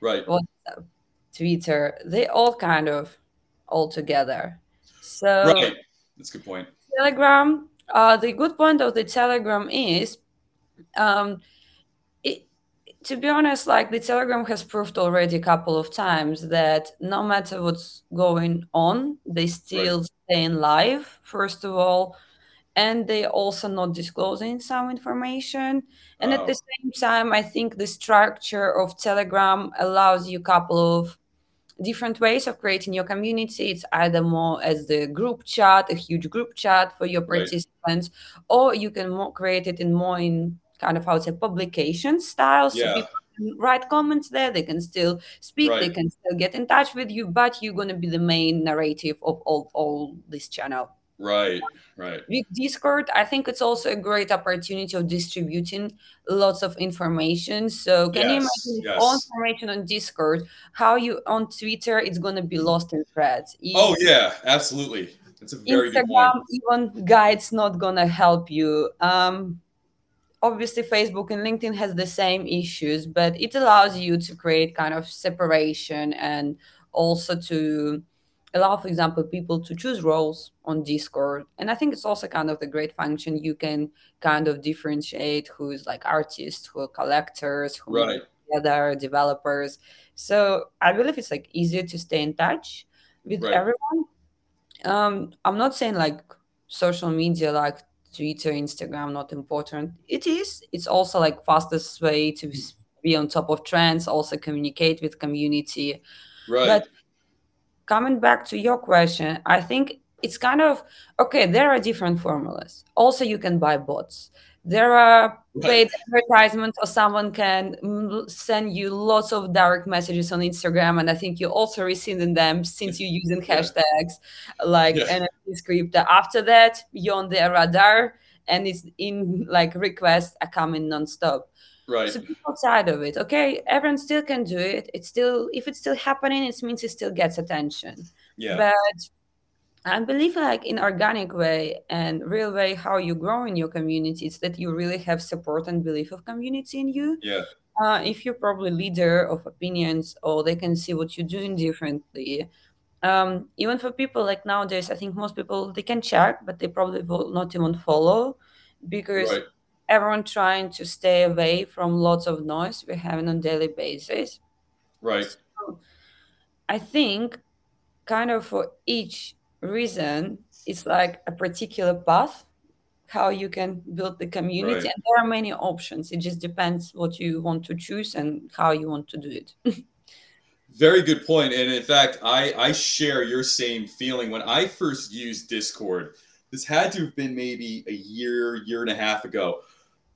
right. WhatsApp, Twitter, they all kind of all together. So, right. That's a good point. Telegram, uh, the good point of the Telegram is um, to be honest, like the Telegram has proved already a couple of times that no matter what's going on, they still right. stay in live, first of all, and they also not disclosing some information. And wow. at the same time, I think the structure of Telegram allows you a couple of different ways of creating your community. It's either more as the group chat, a huge group chat for your participants, right. or you can more create it in more in kind of how to say publication style. So yeah. people write comments there, they can still speak, right. they can still get in touch with you, but you're gonna be the main narrative of all, all this channel. Right, right. With Discord, I think it's also a great opportunity of distributing lots of information. So can yes, you imagine yes. all information on Discord, how you on Twitter, it's gonna be lost in threads. oh yeah, absolutely. It's a very Instagram, even guides not gonna help you. Um, obviously facebook and linkedin has the same issues but it allows you to create kind of separation and also to allow for example people to choose roles on discord and i think it's also kind of the great function you can kind of differentiate who's like artists who are collectors who right. other developers so i believe it's like easier to stay in touch with right. everyone um i'm not saying like social media like Twitter, Instagram not important. It is. It's also like fastest way to be on top of trends, also communicate with community. Right. But coming back to your question, I think it's kind of okay, there are different formulas. Also, you can buy bots there are paid advertisements or someone can send you lots of direct messages on instagram and i think you also receiving them since you're using hashtags like yeah. nft script. After that you're on their radar and it's in like requests are coming non-stop. Right. So people outside of it okay? Everyone still can do it. It's still if it's still happening it means it still gets attention. Yeah. But I believe like in organic way and real way how you grow in your community is that you really have support and belief of community in you. Yeah. uh, if you're probably leader of opinions or they can see what you're doing differently um, even for people like nowadays i think most people they can check but they probably will not even follow because right. everyone trying to stay away from lots of noise we're having on daily basis right so i think kind of for each reason it's like a particular path how you can build the community right. and there are many options. It just depends what you want to choose and how you want to do it. Very good point and in fact i i share your same feeling. When i first used discord this had to have been maybe a year year and a half ago.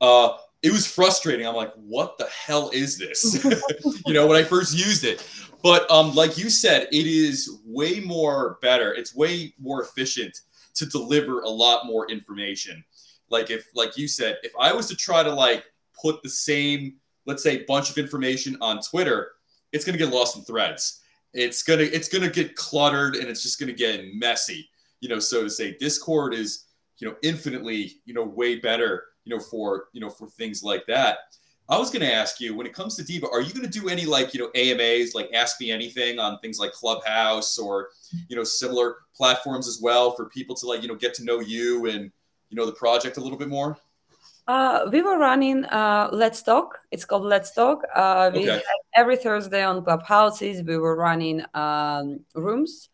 Uh it was frustrating. I'm like what the hell is this? You know when i first used it but um like you said it is way more better it's way more efficient to deliver a lot more information. Like if, like you said, if I was to try to like put the same, let's say, bunch of information on Twitter, it's gonna get lost in threads. It's gonna it's gonna get cluttered and it's just gonna get messy. You know, so to say, Discord is you know infinitely you know way better you know for you know for things like that. I was going to ask you when it comes to Diba, are you going to do any like, you know, AMAs, like Ask Me Anything on things like Clubhouse or, you know, similar platforms as well for people to like, you know, get to know you and, you know, the project a little bit more? Uh, we were running uh, Let's Talk. It's called Let's Talk. Uh, we okay. every Thursday on Clubhouses, we were running um, rooms.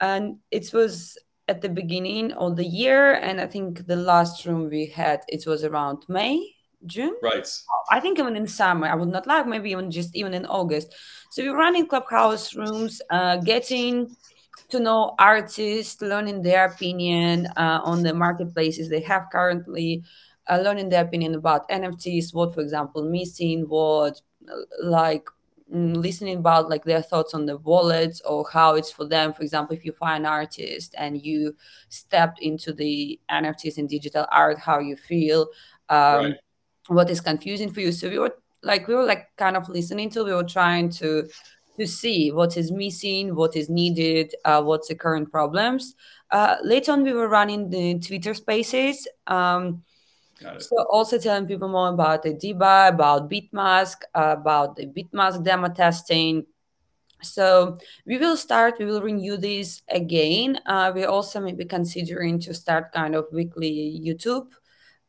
And it was at the beginning of the year. And I think the last room we had, it was around May June. Right. I think even in summer, I would not like maybe even just even in August. So we're running clubhouse rooms, uh, getting to know artists, learning their opinion uh, on the marketplaces they have currently, uh, learning their opinion about NFTs, what, for example, missing, what like mm, listening about like their thoughts on the wallets or how it's for them for example if you find an artist and you stepped into the nfts and digital art how you feel um, right what is confusing for you so we were like we were like kind of listening to we were trying to to see what is missing what is needed uh, what's the current problems uh, later on we were running the twitter spaces um, so also telling people more about the DIBA, about Bitmask, about the Bitmask demo testing. So we will start, we will renew this again. Uh, we're also maybe considering to start kind of weekly YouTube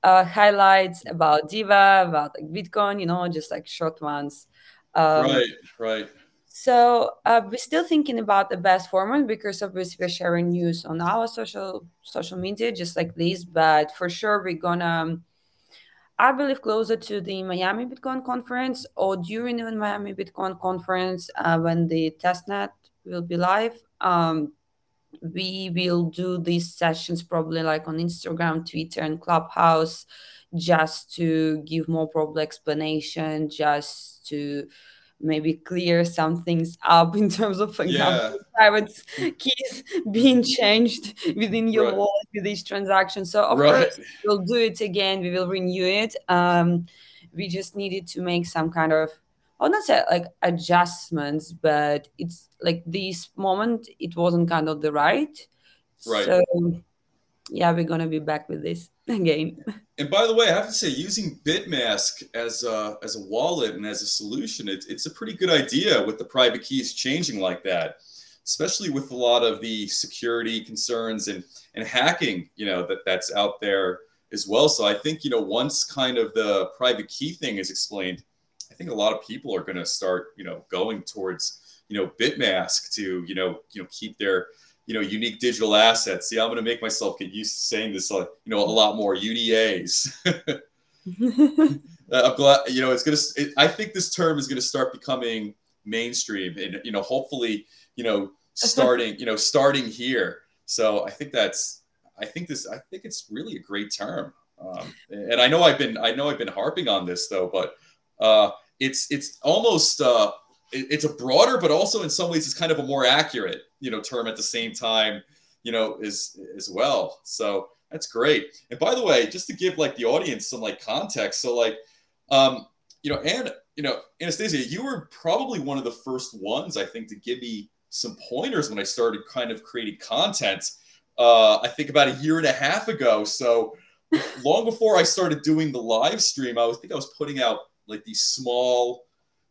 uh, highlights about Diba, about like Bitcoin, you know, just like short ones. Um, right, right. So uh, we're still thinking about the best format because obviously we're sharing news on our social social media, just like this. But for sure, we're gonna, um, I believe, closer to the Miami Bitcoin conference or during the Miami Bitcoin conference uh, when the testnet will be live. Um, we will do these sessions probably like on Instagram, Twitter, and Clubhouse just to give more probably explanation, just to maybe clear some things up in terms of, for example, yeah. private keys being changed within your right. wallet with each transaction. So of right. course we'll do it again. We will renew it. Um, we just needed to make some kind of I would not say like adjustments, but it's like this moment it wasn't kind of the right. Right. So yeah, we're gonna be back with this again. And by the way, I have to say, using Bitmask as a, as a wallet and as a solution, it's it's a pretty good idea with the private keys changing like that, especially with a lot of the security concerns and and hacking, you know, that that's out there as well. So I think you know once kind of the private key thing is explained I think a lot of people are going to start, you know, going towards, you know, Bitmask to, you know, you know, keep their, you know, unique digital assets. See, I'm going to make myself get used to saying this, uh, you know, a lot more UDAs. I'm glad, you know, it's going to, I think this term is going to start becoming mainstream and, you know, hopefully, you know, starting, you know, starting here. So I think that's, I think this, I think it's really a great term. Um, and I know I've been, I know I've been harping on this though, but uh, it's it's almost uh, it, it's a broader, but also in some ways it's kind of a more accurate you know term at the same time you know as as well. So that's great. And by the way, just to give like the audience some like context, so like um, you know, and you know, Anastasiia, you were probably one of the first ones I think to give me some pointers when I started kind of creating content. Uh, I think about a year and a half ago. So long before I started doing the live stream, I was I think I was putting out like these small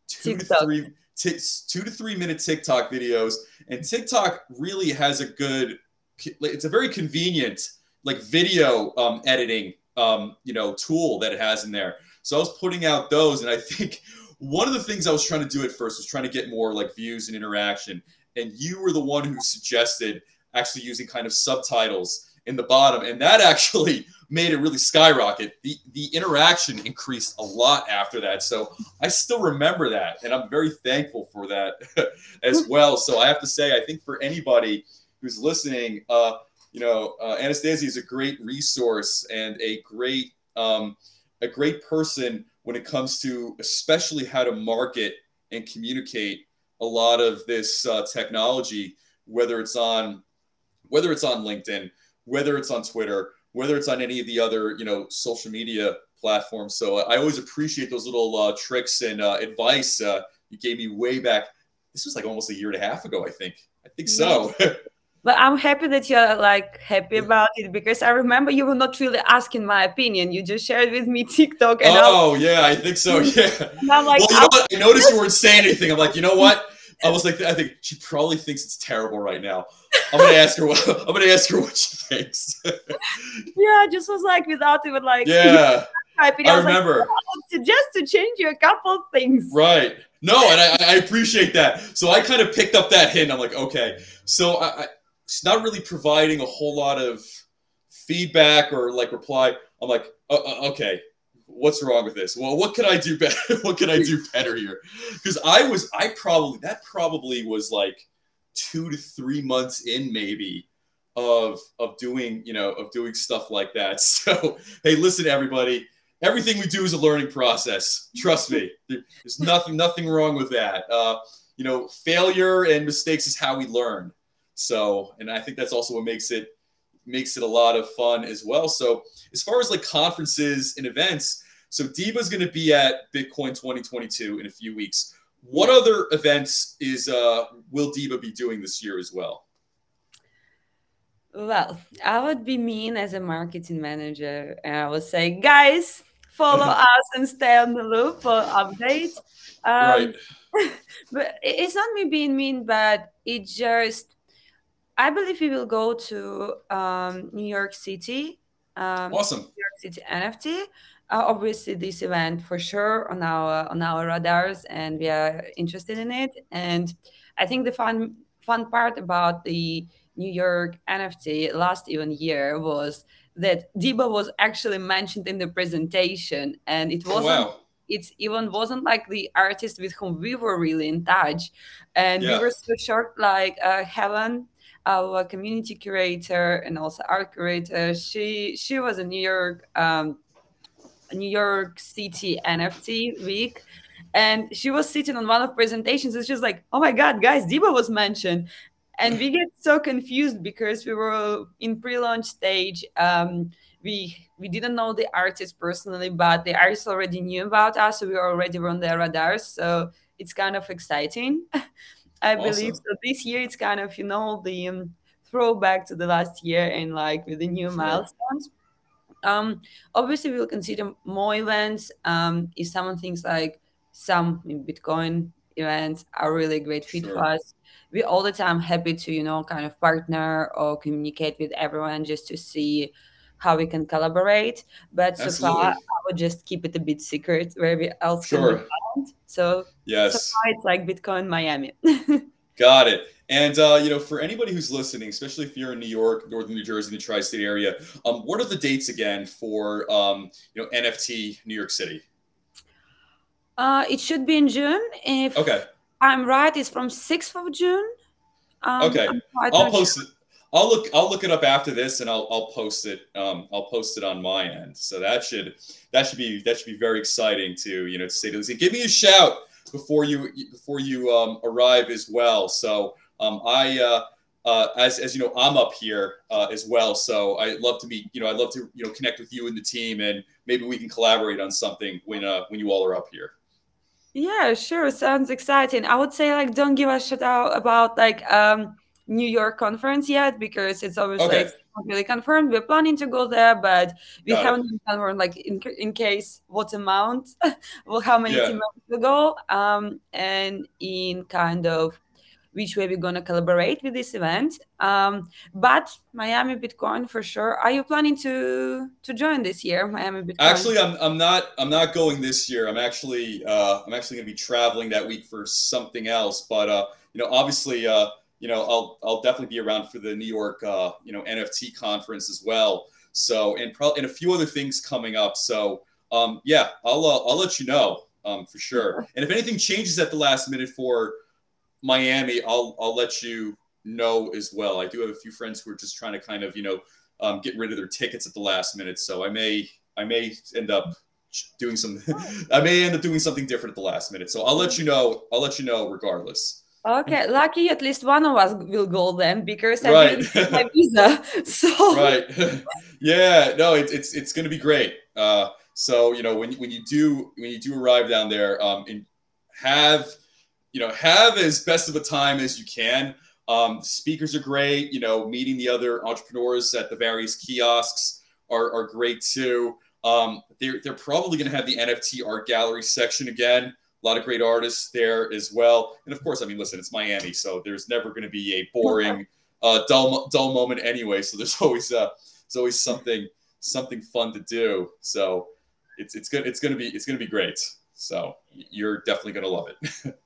two TikTok. to three t- two to three minute TikTok videos, and TikTok really has a good. It's a very convenient like video um, editing um, you know tool that it has in there. So I was putting out those, and I think one of the things I was trying to do at first was trying to get more like views and interaction. And you were the one who suggested actually using kind of subtitles in the bottom, and that actually made it really skyrocket. The the interaction increased a lot after that. So I still remember that, and I'm very thankful for that as well. So I have to say, I think for anybody who's listening, uh, you know, uh, Anastasiia is a great resource and a great um, a great person when it comes to especially how to market and communicate a lot of this uh, technology, whether it's on whether it's on LinkedIn, whether it's on Twitter, whether it's on any of the other you know social media platforms. So I always appreciate those little uh, tricks and uh, advice uh, you gave me way back. This was like almost a year and a half ago, I think. I think so. but I'm happy that you're like happy about it because I remember you were not really asking my opinion. You just shared with me TikTok. And oh yeah, I think so. Yeah. I'm like, well, you know what? I noticed you weren't saying anything. I'm like, you know what? I was like, I think she probably thinks it's terrible right now. I'm gonna ask her what I'm gonna ask her what she thinks. yeah, I just was like without even like yeah. I, I remember like, to just to change you a couple things. Right. No, and I, I, appreciate that. So I kind of picked up that hint. I'm like, okay. So I, I, it's not really providing a whole lot of feedback or like reply. I'm like, uh, uh, okay, what's wrong with this? Well, what can I do better? what can I do better here? Because I was, I probably that probably was like two to three months in maybe of of doing you know of doing stuff like that. So hey, listen, everybody. Everything we do is a learning process. Trust me. There's nothing nothing wrong with that. Uh, you know, failure and mistakes is how we learn. So, and I think that's also what makes it makes it a lot of fun as well. So, as far as like conferences and events, so Diba's going to be at Bitcoin 2022 in a few weeks. What other events is uh, will Diba be doing this year as well? Well, I would be mean as a marketing manager, and I would say, guys, follow us and stay on the loop for updates. Um, right. but it's not me being mean, but it just I believe we will go to um, New York City. Um, awesome. New York City NFT uh, obviously this event for sure on our on our radars and we are interested in it and i think the fun fun part about the new york nft last even year was that Diba was actually mentioned in the presentation and it wasn't wow. it even wasn't like the artist with whom we were really in touch and yeah. we were so short like uh, helen our community curator and also art curator she she was a new york um, New York City NFT week. And she was sitting on one of presentations. It's just like, oh my God, guys, Diba was mentioned. And we get so confused because we were in pre-launch stage. Um, we we didn't know the artist personally, but the artist already knew about us, so we were already on their radars. So it's kind of exciting. I awesome. believe so. This year it's kind of you know the um, throwback to the last year and like with the new sure. milestones. Um, obviously, we will consider more events um, if someone thinks like some Bitcoin events are really great fit sure. for us. We're all the time happy to, you know, kind of partner or communicate with everyone just to see how we can collaborate. But Absolutely. so far, I would just keep it a bit secret where we else sure. can found. So, yes. so it's like Bitcoin Miami. Got it. And uh, you know, for anybody who's listening, especially if you're in New York, Northern New Jersey, the tri-state area, um, what are the dates again for um, you know NFT New York City? Uh, it should be in June. If okay, I'm right, it's from sixth of June. Um, okay, I'll post sure. it. I'll look. I'll look it up after this, and I'll I'll post it. Um, I'll post it on my end. So that should that should be that should be very exciting to you know to say to Lucy, give me a shout before you before you um, arrive as well. So um, I, uh, uh, as, as you know, I'm up here uh, as well. So I'd love to meet, you know, I'd love to, you know, connect with you and the team and maybe we can collaborate on something when, uh, when you all are up here. Yeah, sure. Sounds exciting. I would say like, don't give a shit out about like, um, New York conference yet because it's always okay. not really confirmed. We're planning to go there, but we Got haven't confirmed, like in, in case what amount, well, how many yeah. team members will go, um, and in kind of which way we're going to collaborate with this event. Um, but Miami Bitcoin for sure. Are you planning to to join this year, Miami Bitcoin? Actually, I'm, I'm not I'm not going this year. I'm actually uh, I'm actually going to be traveling that week for something else. But uh, you know, obviously, uh, you know, I'll I'll definitely be around for the New York uh, you know NFT conference as well. So and probably and a few other things coming up. So um, yeah, I'll uh, I'll let you know um, for sure. And if anything changes at the last minute for Miami, I'll I'll let you know as well. I do have a few friends who are just trying to kind of you know um, get rid of their tickets at the last minute, so I may I may end up doing some I may end up doing something different at the last minute. So I'll let you know. I'll let you know regardless. Okay, lucky at least one of us will go then because I right. didn't get my visa. So right, yeah, no, it, it's it's going to be great. Uh, so you know when when you do when you do arrive down there, um, and have you know, have as best of a time as you can. Um, speakers are great. You know, meeting the other entrepreneurs at the various kiosks are, are great too. Um, they're, they're probably going to have the NFT art gallery section again. A lot of great artists there as well. And of course, I mean, listen, it's Miami, so there's never going to be a boring, uh, dull, dull moment anyway. So there's always, uh, there's always something, something fun to do. So it's, it's good. It's to be, it's going to be great. So you're definitely going to love it.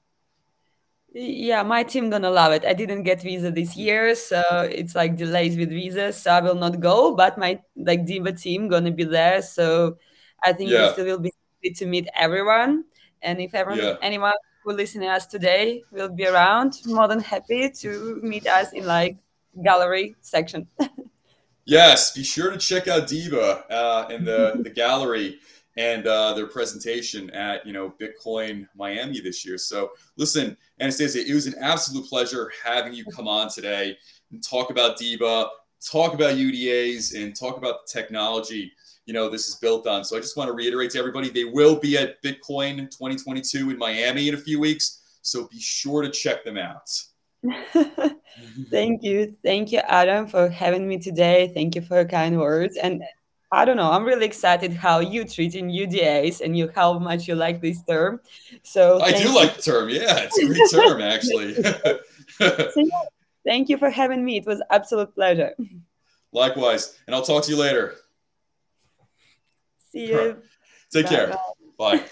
Yeah, my team gonna love it. I didn't get visa this year, so it's like delays with visas, so I will not go. But my like Diba team gonna be there, so I think yeah. still will be to meet everyone. And if everyone, yeah. anyone who listening us today will be around, more than happy to meet us in like gallery section. yes, be sure to check out Diba uh, in the the gallery and uh, their presentation at you know Bitcoin Miami this year. So listen, Anastasiia, it was an absolute pleasure having you come on today and talk about Diba, talk about UDAs, and talk about the technology you know this is built on. So I just want to reiterate to everybody, they will be at Bitcoin 2022 in Miami in a few weeks. So be sure to check them out. Thank you. Thank you, Adam, for having me today. Thank you for your kind words. And I don't know. I'm really excited how you treat in UDAs and you how much you like this term. So I do you. like the term. Yeah, it's a great term actually. so, yeah, thank you for having me. It was absolute pleasure. Likewise, and I'll talk to you later. See you. Take bye care. Bye. bye.